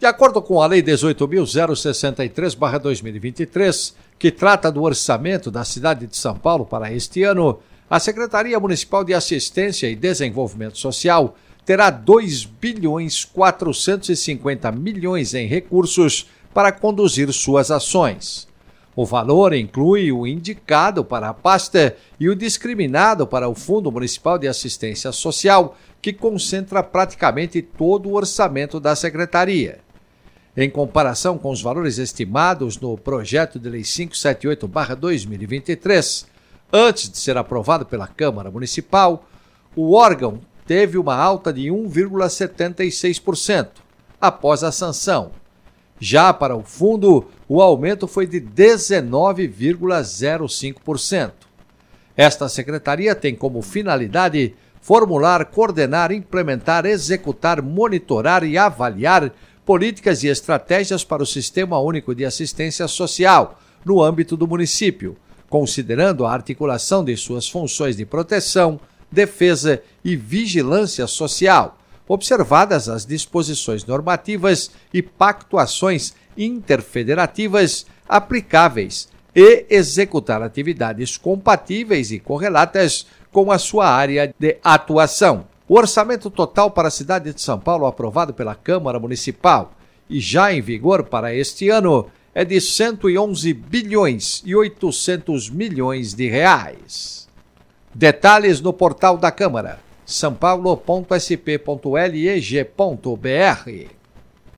De acordo com a Lei 18.063-2023, que trata do orçamento da cidade de São Paulo para este ano, a Secretaria Municipal de Assistência e Desenvolvimento Social terá 2 bilhões 450 milhões em recursos para conduzir suas ações. O valor inclui o indicado para a pasta e o discriminado para o Fundo Municipal de Assistência Social, que concentra praticamente todo o orçamento da secretaria. Em comparação com os valores estimados no projeto de lei 578/2023, antes de ser aprovado pela Câmara Municipal, o órgão teve uma alta de 1,76% após a sanção. Já para o fundo, o aumento foi de 19,05%. Esta secretaria tem como finalidade formular, coordenar, implementar, executar, monitorar e avaliar políticas e estratégias para o Sistema Único de Assistência Social no âmbito do município, considerando a articulação de suas funções de proteção, defesa e vigilância social, observadas as disposições normativas e pactuações interfederativas aplicáveis e executar atividades compatíveis e correlatas com a sua área de atuação. O orçamento total para a cidade de São Paulo, aprovado pela Câmara Municipal e já em vigor para este ano, é de 111 bilhões e 800 milhões de reais. Detalhes no portal da Câmara: sãopaulo.sp.leg.br